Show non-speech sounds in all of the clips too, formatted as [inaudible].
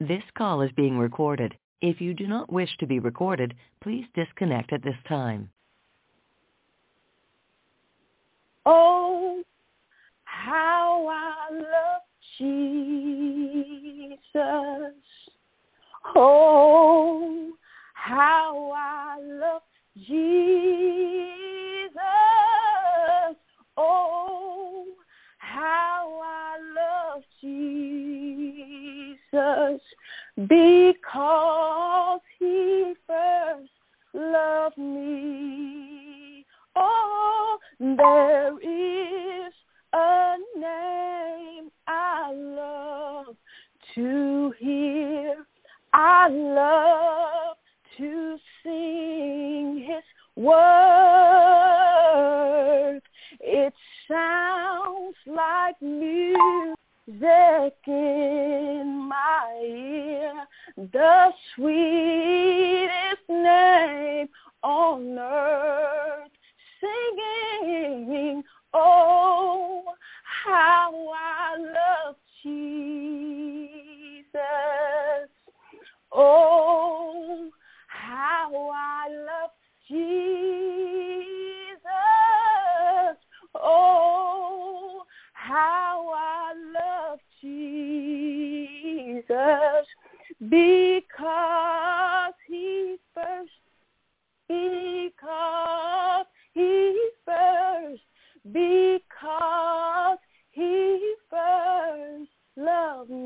This call is being recorded. If you do not wish to be recorded, please disconnect at this time. Oh, how I love Jesus. Oh, how I love Jesus. Oh, how I love Jesus because he first loved me. Oh, there is a name I love to hear. I love to sing his word. It sounds like music the sweetest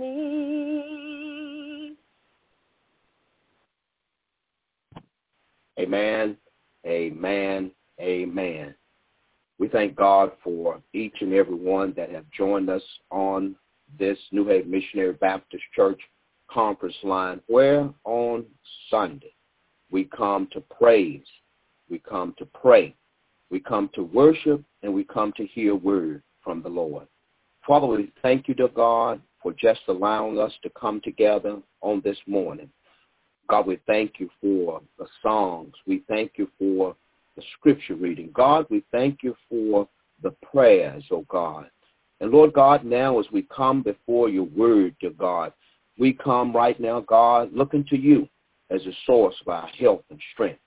me. Amen, amen, amen. We thank God for each and every one that have joined us on this New Haven Missionary Baptist Church conference line where on Sunday we come to praise, we come to pray, we come to worship, and we come to hear word from the Lord. Father, we thank you to God for just allowing us to come together on this morning. God, we thank you for the songs. We thank you for the scripture reading. God, we thank you for the prayers, oh God. And Lord God, now as we come before your word, dear God, we come right now, God, looking to you as a source of our health and strength.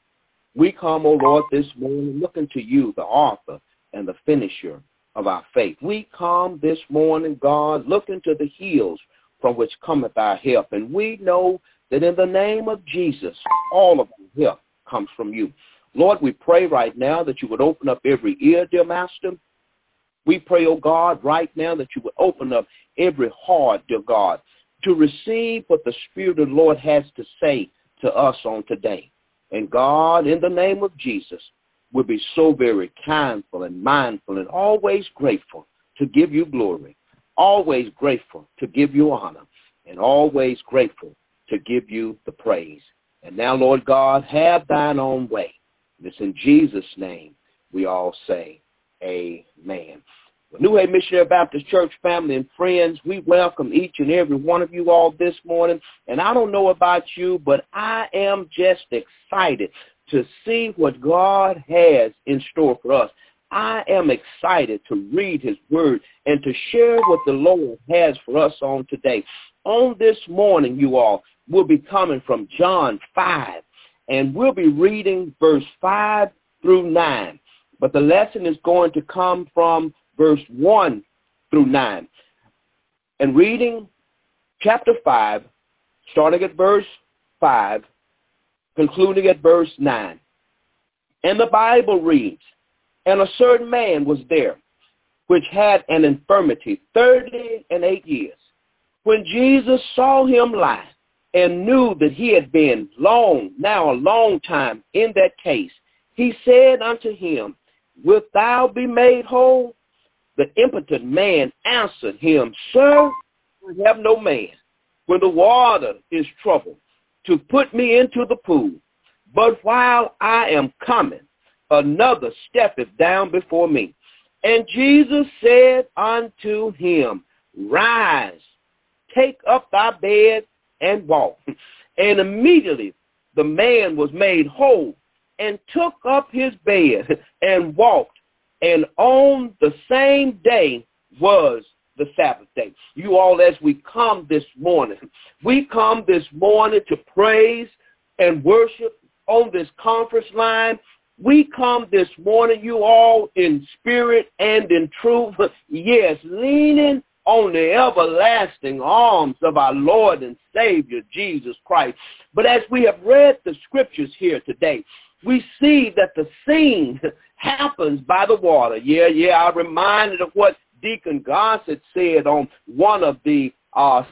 We come, O oh Lord, this morning looking to you, the author and the finisher of our faith. We come this morning, God, looking to the hills from which cometh our help. And we know that in the name of Jesus, all of our help comes from you. Lord, we pray right now that you would open up every ear, dear Master. We pray, oh God, right now that you would open up every heart, dear God, to receive what the Spirit of the Lord has to say to us on today. And God, in the name of Jesus, will be so very kindful and mindful and always grateful to give you glory, always grateful to give you honor, and always grateful to give you the praise. And now, Lord God, have thine own way. It's in Jesus' name we all say amen. Well, New Haven Missionary Baptist Church family and friends, we welcome each and every one of you all this morning. And I don't know about you, but I am just excited to see what God has in store for us. I am excited to read his word and to share what the Lord has for us on today. On this morning, you all, will be coming from John 5, and we'll be reading verse 5 through 9. But the lesson is going to come from verse 1 through 9. And reading chapter 5, starting at verse 5, concluding at verse 9. And the Bible reads, And a certain man was there, which had an infirmity thirty and eight years. When Jesus saw him lie, and knew that he had been long, now a long time in that case, he said unto him, Wilt thou be made whole? The impotent man answered him, Sir, I have no man, when the water is troubled, to put me into the pool. But while I am coming, another steppeth down before me. And Jesus said unto him, Rise, take up thy bed, and walk. [laughs] And immediately the man was made whole and took up his bed [laughs] and walked. And on the same day was the Sabbath day. You all, as we come this morning, we come this morning to praise and worship on this conference line. We come this morning, you all, in spirit and in truth. Yes, leaning on the everlasting arms of our Lord and Savior, Jesus Christ. But as we have read the scriptures here today, we see that the scene [laughs] happens by the water. Yeah, yeah, I reminded of what Deacon Gossett said on one of the uh,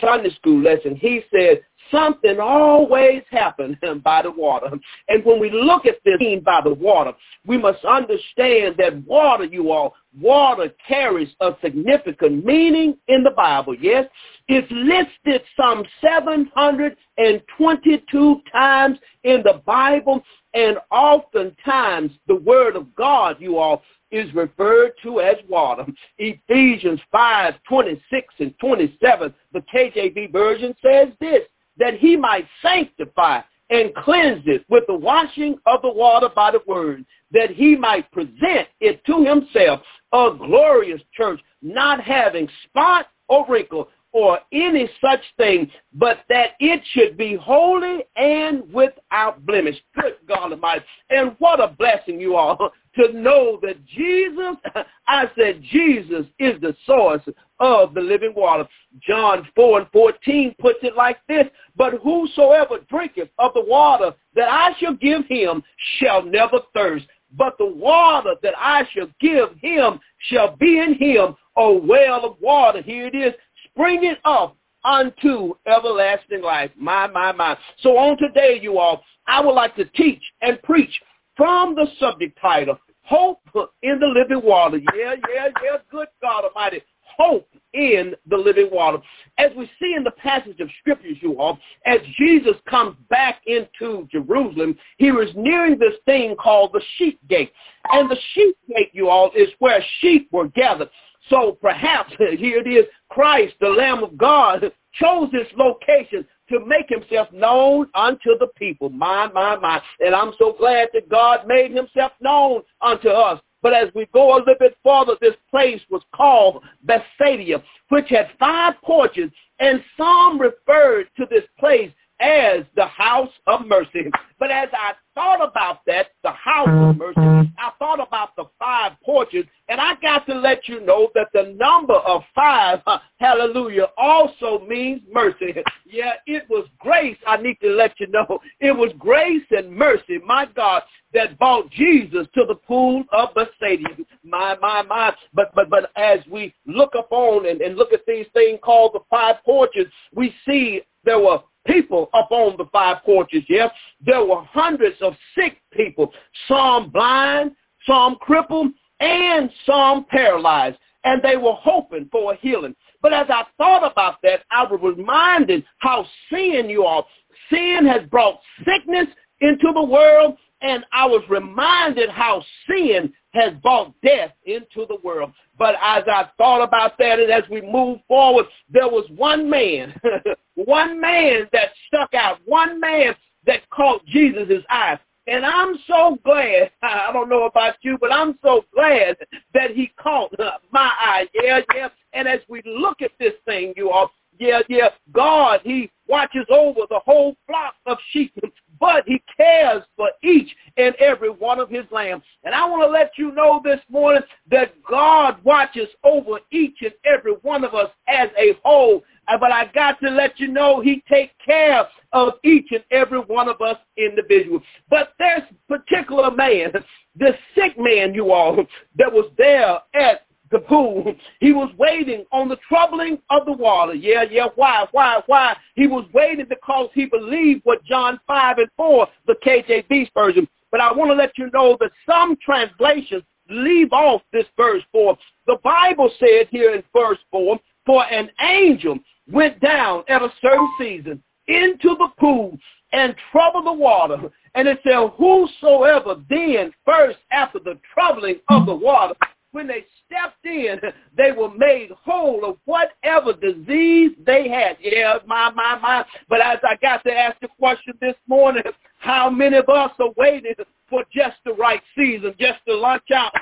Sunday school lessons. He said, something always happens [laughs] by the water. And when we look at this by the water, we must understand that water, you all, water carries a significant meaning in the Bible. Yes, it's listed some 722 times in the Bible, and oftentimes the word of God, you all, is referred to as water. Ephesians 5, 26 and 27, the KJV version says this, that he might sanctify and cleanse it with the washing of the water by the word, that he might present it to himself a glorious church, not having spot or wrinkle or any such thing, but that it should be holy and without blemish. Good God Almighty. And what a blessing you are [laughs] to know that Jesus, [laughs] I said Jesus is the source of the living water. John 4 and 14 puts it like this, but whosoever drinketh of the water that I shall give him shall never thirst. But the water that I shall give him shall be in him a well of water. Here it is, springing up unto everlasting life. My, my, my. So on today, you all, I would like to teach and preach from the subject title, Hope in the Living Water. Yeah, yeah, yeah, good God Almighty. Hope in the living water. As we see in the passage of scriptures, you all, as Jesus comes back into Jerusalem, he was nearing this thing called the sheep gate. And the sheep gate, you all, is where sheep were gathered. So perhaps, [laughs] here it is, Christ, the Lamb of God, [laughs] chose this location to make himself known unto the people. My, my, my. And I'm so glad that God made himself known unto us. But as we go a little bit further, this place was called Bethsaida, which had five porches, and some referred to this place as the house of mercy. But as I thought about that, the house of mercy, I thought about the five porches, and I got to let you know that the number of five, hallelujah, also means mercy. Yeah, it was grace, I need to let you know. It was grace and mercy, my God, that brought Jesus to the pool of Bethsaida. My, my, my. But, but, but as we look upon and, and look at these things called the five porches, we see there were people up on the five porches, yes. There were hundreds of sick people, some blind, some crippled, and some paralyzed. And they were hoping for a healing. But as I thought about that, I was reminded how sin, you all, sin has brought sickness into the world. And I was reminded how sin has brought death into the world. But as I thought about that and as we move forward, there was one man, [laughs] one man that stuck out, one man that caught Jesus' eye. And I'm so glad, [laughs] I don't know about you, but I'm so glad that he caught [laughs] my eye. Yeah, yeah. And as we look at this thing, you all, yeah, yeah, God, he watches over the whole flock of sheep [laughs] but he cares for each and every one of his lambs. And I want to let you know this morning that God watches over each and every one of us as a whole. Uh, but I got to let you know he takes care of each and every one of us individually. But there's particular man, [laughs] this sick man, you all, that was there at the pool. He was waiting on the troubling of the water. Yeah, yeah. Why? Why? Why? He was waiting because he believed what John 5 and 4, the KJV version. But I want to let you know that some translations leave off this verse 4. The Bible said here in verse 4, for an angel went down at a certain season into the pool and troubled the water. And it said, whosoever then first after the troubling of the water, when they stepped in, they were made whole of whatever disease they had. Yeah, my, my, my. But as I got to ask the question this morning, how many of us are waiting for just the right season, just to launch out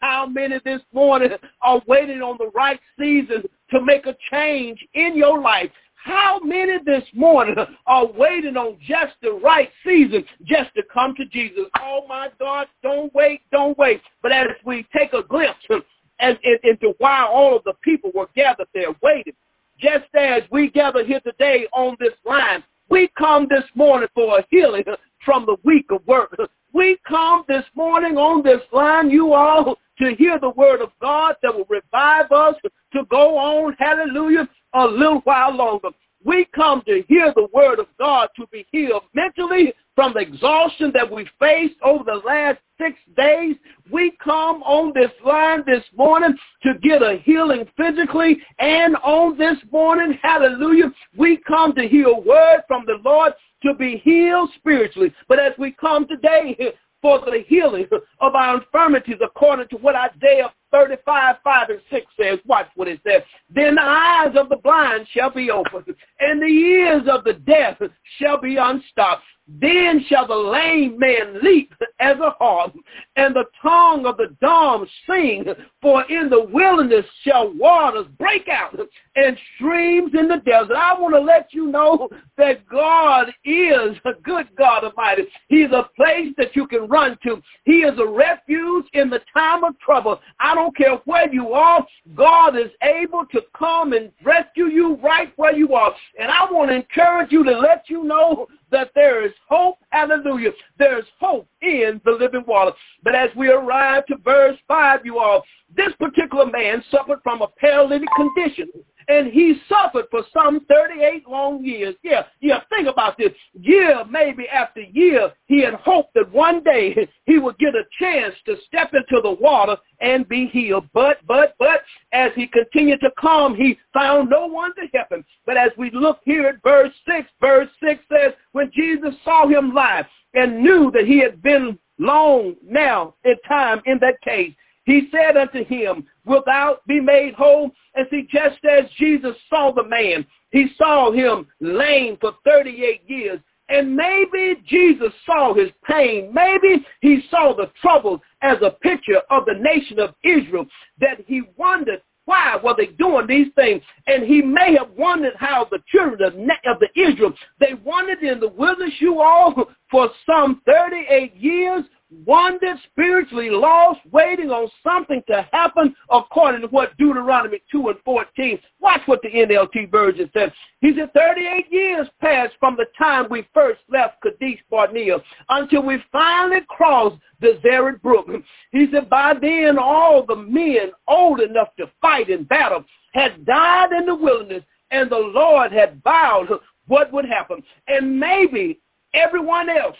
How many this morning are waiting on the right season to make a change in your life? How many this morning are waiting on just the right season just to come to Jesus? Oh my God, don't wait, don't wait. But as we take a glimpse as, into why all of the people were gathered there waiting, just as we gather here today on this line, we come this morning for a healing from the week of work. We come this morning on this line, you all, to hear the word of God that will revive us to go on, hallelujah, a little while longer. We come to hear the word of God to be healed mentally from the exhaustion that we faced over the last six days. We come on this line this morning to get a healing physically and on this morning, hallelujah, we come to hear a word from the Lord to be healed spiritually. But as we come today for the healing of our infirmities according to what Isaiah 35, 5 and 6 says. Watch what it says. Then the eyes of the blind shall be opened, and the ears of the deaf shall be unstopped. Then shall the lame man leap as a hart, and the tongue of the dumb sing. For in the wilderness shall waters break out, and streams in the desert. I want to let you know that God is a good God Almighty. He's a place that you can run to. He is a refuge in the time of trouble. I don't care where you are. God is able to come and rescue you right where you are. And I want to encourage you to let you know that there is hope. Hallelujah. There's hope in the living water. But as we arrive to verse 5, you all, this particular man suffered from a paralytic condition and he suffered for some 38 long years. Yeah, yeah, think about this. Year, maybe after year, he had hoped that one day he would get a chance to step into the water and be healed. But, but, but, as he continued to come, he found no one to help him. But as we look here at verse 6, verse 6 says, when Jesus saw him lie and knew that he had been long now in time in that case, he said unto him, Wilt thou be made whole? And see, just as Jesus saw the man, he saw him lame for 38 years. And maybe Jesus saw his pain. Maybe he saw the troubles as a picture of the nation of Israel that he wondered why were they doing these things? And he may have wondered how the children of, of the Israel, they wandered in the wilderness, you all, for some 38 years wandered, spiritually lost, waiting on something to happen according to what Deuteronomy 2 and 14. Watch what the NLT version says. He said 38 years passed from the time we first left Kadesh Barnea until we finally crossed the Zered Brook. He said by then all the men old enough to fight in battle had died in the wilderness and the Lord had vowed what would happen. And maybe everyone else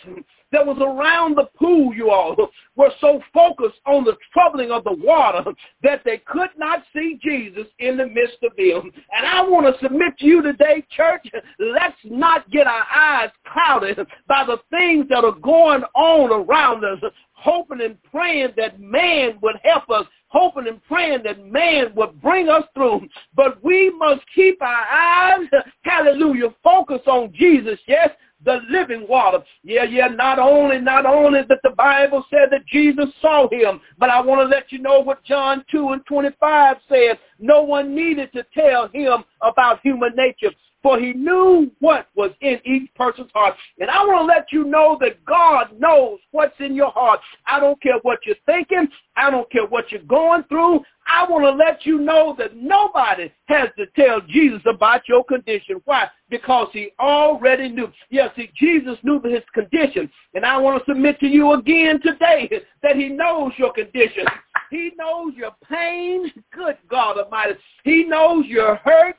that was around the pool, you all, were so focused on the troubling of the water that they could not see Jesus in the midst of them. And I want to submit to you today, church, let's not get our eyes clouded by the things that are going on around us, hoping and praying that man would help us hoping and praying that man would bring us through. But we must keep our eyes, hallelujah, focus on Jesus, yes, the living water. Yeah, yeah, not only, not only that the Bible said that Jesus saw him, but I want to let you know what John 2 and 25 says. No one needed to tell him about human nature for he knew what was in each person's heart. And I want to let you know that God knows what's in your heart. I don't care what you're thinking. I don't care what you're going through. I want to let you know that nobody has to tell Jesus about your condition. Why? Because he already knew. Yes, see, Jesus knew his condition. And I want to submit to you again today that he knows your condition. He knows your pain. Good God Almighty. He knows your hurt.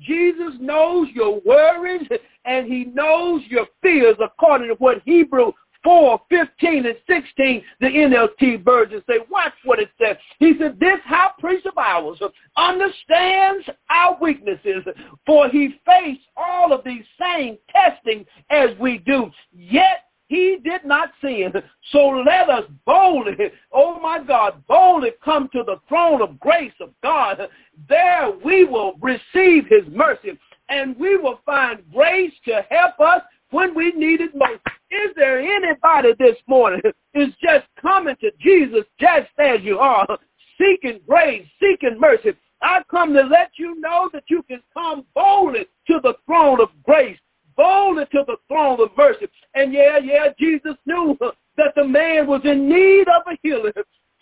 Jesus knows your worries and he knows your fears according to what Hebrew 4, 15, and 16, the NLT version say, watch what it says. He said, this high priest of ours understands our weaknesses, for he faced all of these same testing as we do. Yet he did not sin. So let us boldly, oh my God, boldly come to the throne of grace of God. There we will receive his mercy and we will find grace to help us when we need it most. Is there anybody this morning is just coming to Jesus just as you are, seeking grace, seeking mercy. I come to let you know that you can come boldly to the throne of grace, boldly to the throne of mercy. And yeah, yeah, Jesus knew that the man was in need of a healing.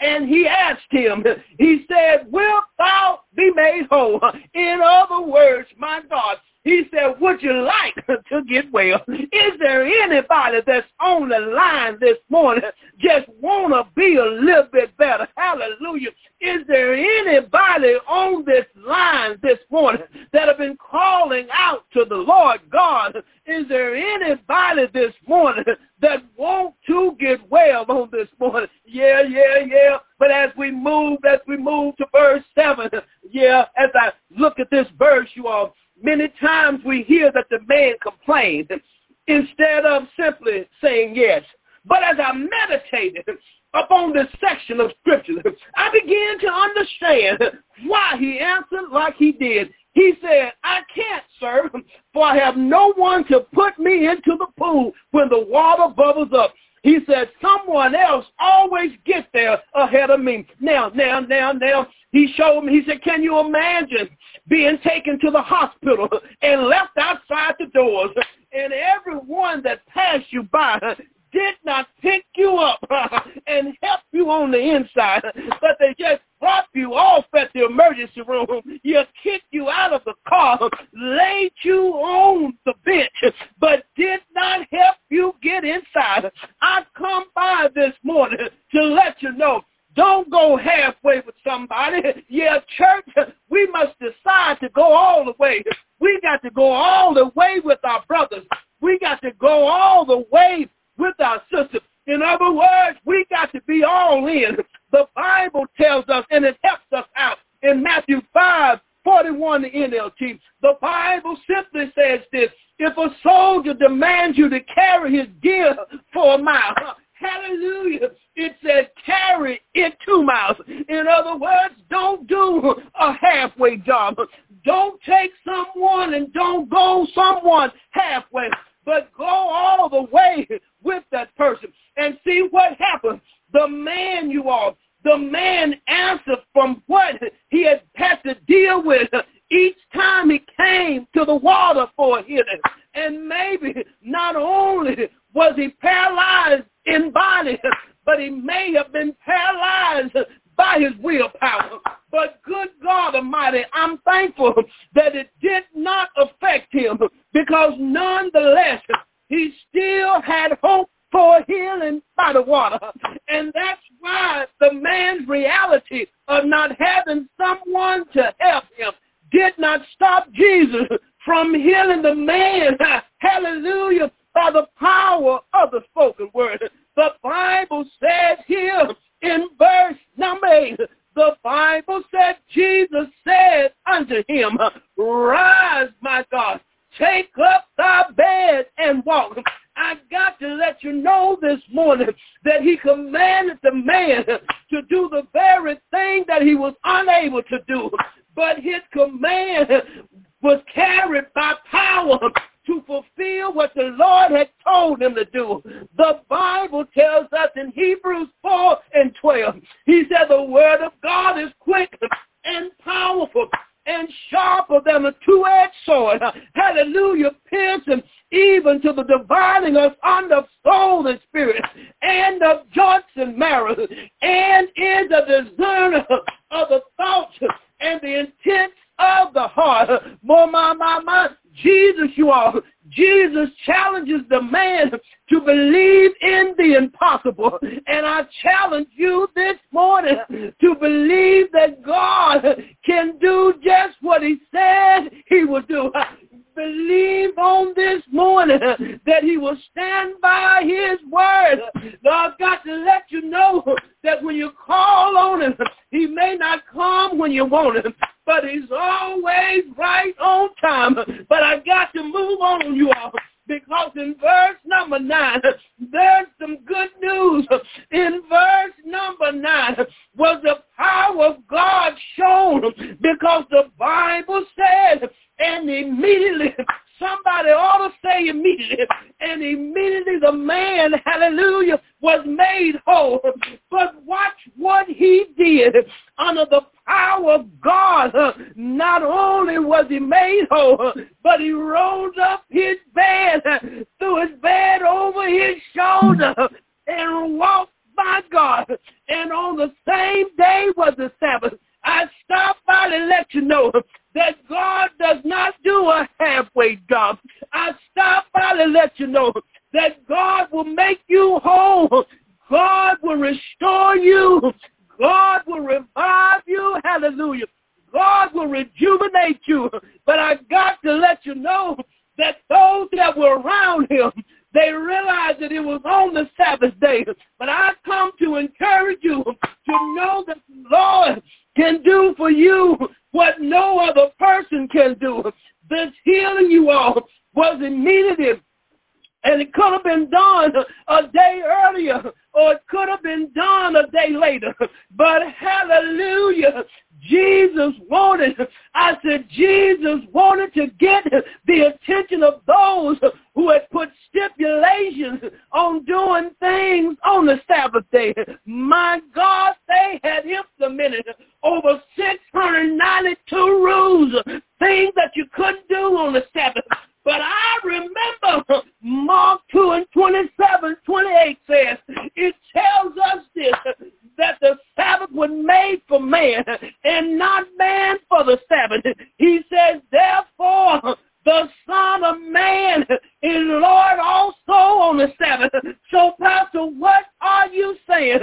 And he asked him, he said, wilt thou be made whole? In other words, my God, he said, would you like [laughs] to get well? Is there anybody that's on the line this morning just want to be a little bit better? Hallelujah. Is there anybody on this line this morning that have been calling out to the Lord God? Is there anybody this morning that want to get well on this morning? Yeah, yeah, yeah. But as we move, as we move to verse 7, yeah, as I look at this verse, you all, Many times we hear that the man complained instead of simply saying yes. But as I meditated upon this section of scripture, I began to understand why he answered like he did. He said, I can't, sir, for I have no one to put me into the pool when the water bubbles up. He said, someone else always gets there ahead of me. Now, now, now, now, he showed me, he said, can you imagine being taken to the hospital [laughs] and left outside the doors and everyone that passed you by [laughs] did not pick you up [laughs] and help you on the inside, but they just dropped you off at the emergency room. You kicked you out of the car, laid you on the bench, but did not help you get inside. I come by this morning to know. Don't go halfway with somebody. Yeah, church, we must decide to go all the way. We got to go all the way with our brothers. We got to go all the way with our sisters. In other words, we got to be all in. The Bible tells us, and it helps us out in Matthew 5, 41, the NLT. The Bible simply says this, if a soldier demands you to carry his gear for a mile, hallelujah, it says carry it two miles. In other words, don't do a halfway job. Don't take and don't go someone halfway, but go all the way with that person and see what happens. The man you are, the man answered from what he had had to deal with each time he came to the water for healing. And maybe not only was he paralyzed in body, but he may have been paralyzed by his willpower. But good God Almighty, I'm thankful that it did not affect him because nonetheless, he still had hope for healing by the water. And that's why the man's reality of not having someone to help him did not stop Jesus from healing the man. Hallelujah by the power of the spoken word. The Bible says here in verse number 8, the Bible said Jesus said unto him, the heart. More, my, my, my, Jesus, you are. Jesus challenges the man to believe in the impossible. And I challenge you this morning to believe that God can do just what he said he would do. Believe on this morning [laughs] that he will stand by his word. I've got to let you know that when you call on him, he may not come when you want him, but he's always right on time. But I got to move on, you all, because in verse number nine, there's some good news. In verse number nine was the power of God shown because the Bible said, and immediately Somebody ought to say immediately. And immediately the man, hallelujah, was made whole. But watch what he did under the of God. Not only was he made whole, but he rolled up his bed, threw his bed over his shoulder, and walked by God. And on the same day was the Sabbath. I stop by to let you know that God does not do a halfway job. I stop by to let you know that God will make you whole. God will restore you. God will revive you. Hallelujah. God will rejuvenate you. But I've got to let you know that those that were around him, they realized that it was on the Sabbath day. But I come to encourage you to know that the Lord can do for you what no other person can do. This healing you all was immediate and it could have been done a day earlier or it could have been done a day later. But hallelujah, Jesus wanted, I said, Jesus wanted to get the attention of those who had put stipulations on doing things on the Sabbath day. My God, they had implemented over 692 rules, things that you couldn't do on the Sabbath. But I remember Mark 2 and 27, 28 says, it tells us this, that the Sabbath was made for man and not man for the Sabbath. He says, therefore, the Son of Man is Lord also on the Sabbath. So, Pastor, what are you saying?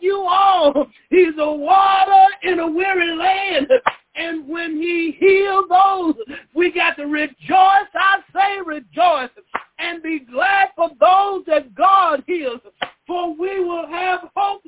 You all, he's a water in a weary land. And when he heals those, we got to rejoice. I say rejoice and be glad for those that God heals. For we will have hope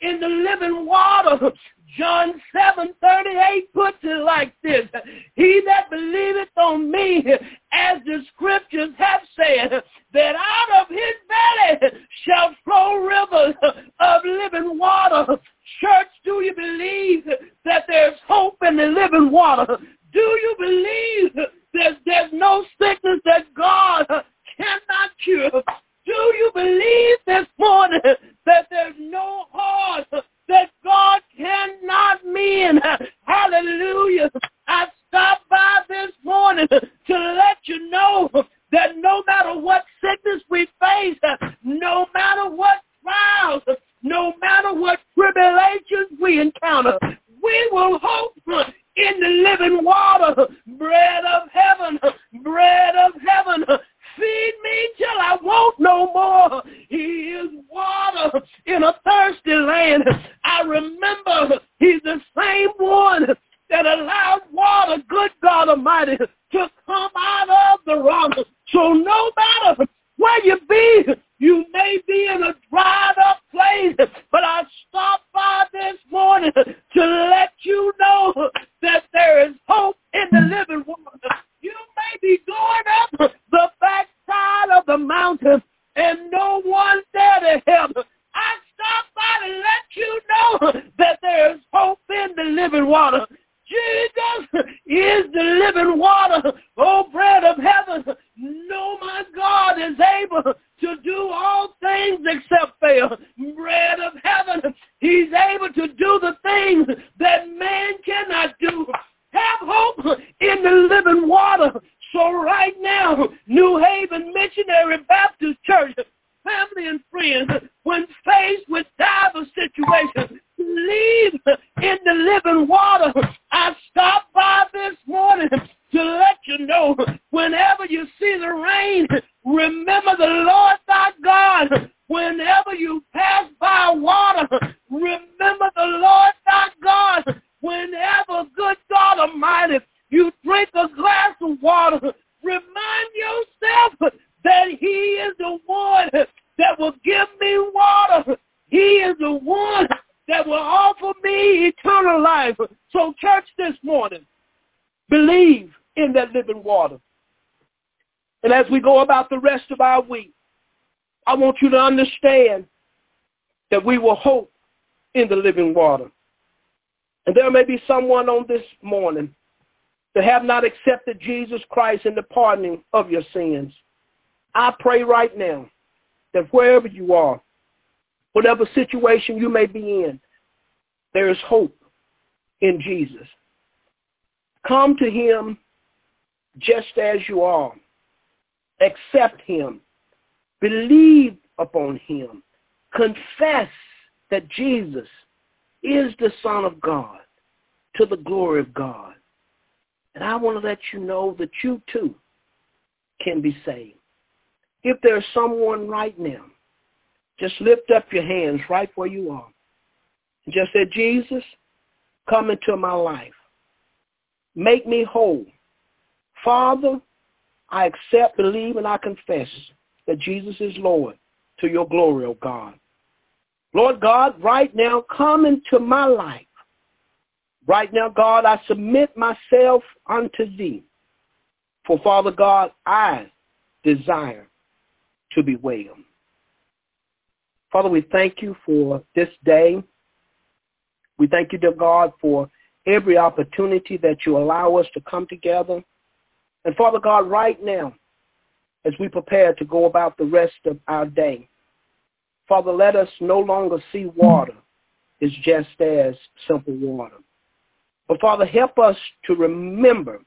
in the living water. John 7, 38 puts it like this. He that believeth on me, as the scriptures have said, that out of his belly shall flow rivers of living water. Church, do you believe that there's hope in the living water? Do you believe that there's no sickness that God cannot cure? Do you believe this morning that there's no heart cannot mend? Hallelujah. I stopped by this morning water. Almighty, you drink a glass of water, remind yourself that he is the one that will give me water. He is the one that will offer me eternal life. So church this morning, believe in that living water. And as we go about the rest of our week, I want you to understand that we will hope in the living water. And there may be someone on this morning that have not accepted Jesus Christ in the pardoning of your sins. I pray right now that wherever you are, whatever situation you may be in, there is hope in Jesus. Come to him just as you are. Accept him. Believe upon him. Confess that Jesus is the Son of God to the glory of God. And I want to let you know that you too can be saved. If there's someone right now, just lift up your hands right where you are. And just say, Jesus, come into my life. Make me whole. Father, I accept, believe, and I confess that Jesus is Lord to your glory, O oh God. Lord God, right now, come into my life. Right now, God, I submit myself unto thee. For Father God, I desire to be well. Father, we thank you for this day. We thank you, dear God, for every opportunity that you allow us to come together. And Father God, right now, as we prepare to go about the rest of our day, Father, let us no longer see water as just as simple water. But Father, help us to remember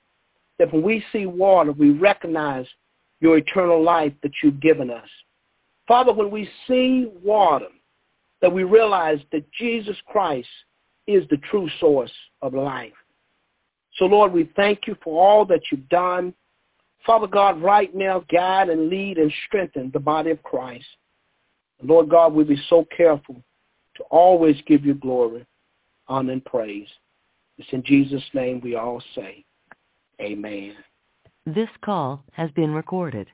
that when we see water, we recognize your eternal life that you've given us. Father, when we see water, that we realize that Jesus Christ is the true source of life. So Lord, we thank you for all that you've done. Father God, right now, guide and lead and strengthen the body of Christ. Lord God, we'll be so careful to always give you glory, honor, and praise. It's in Jesus' name we all say, amen. This call has been recorded.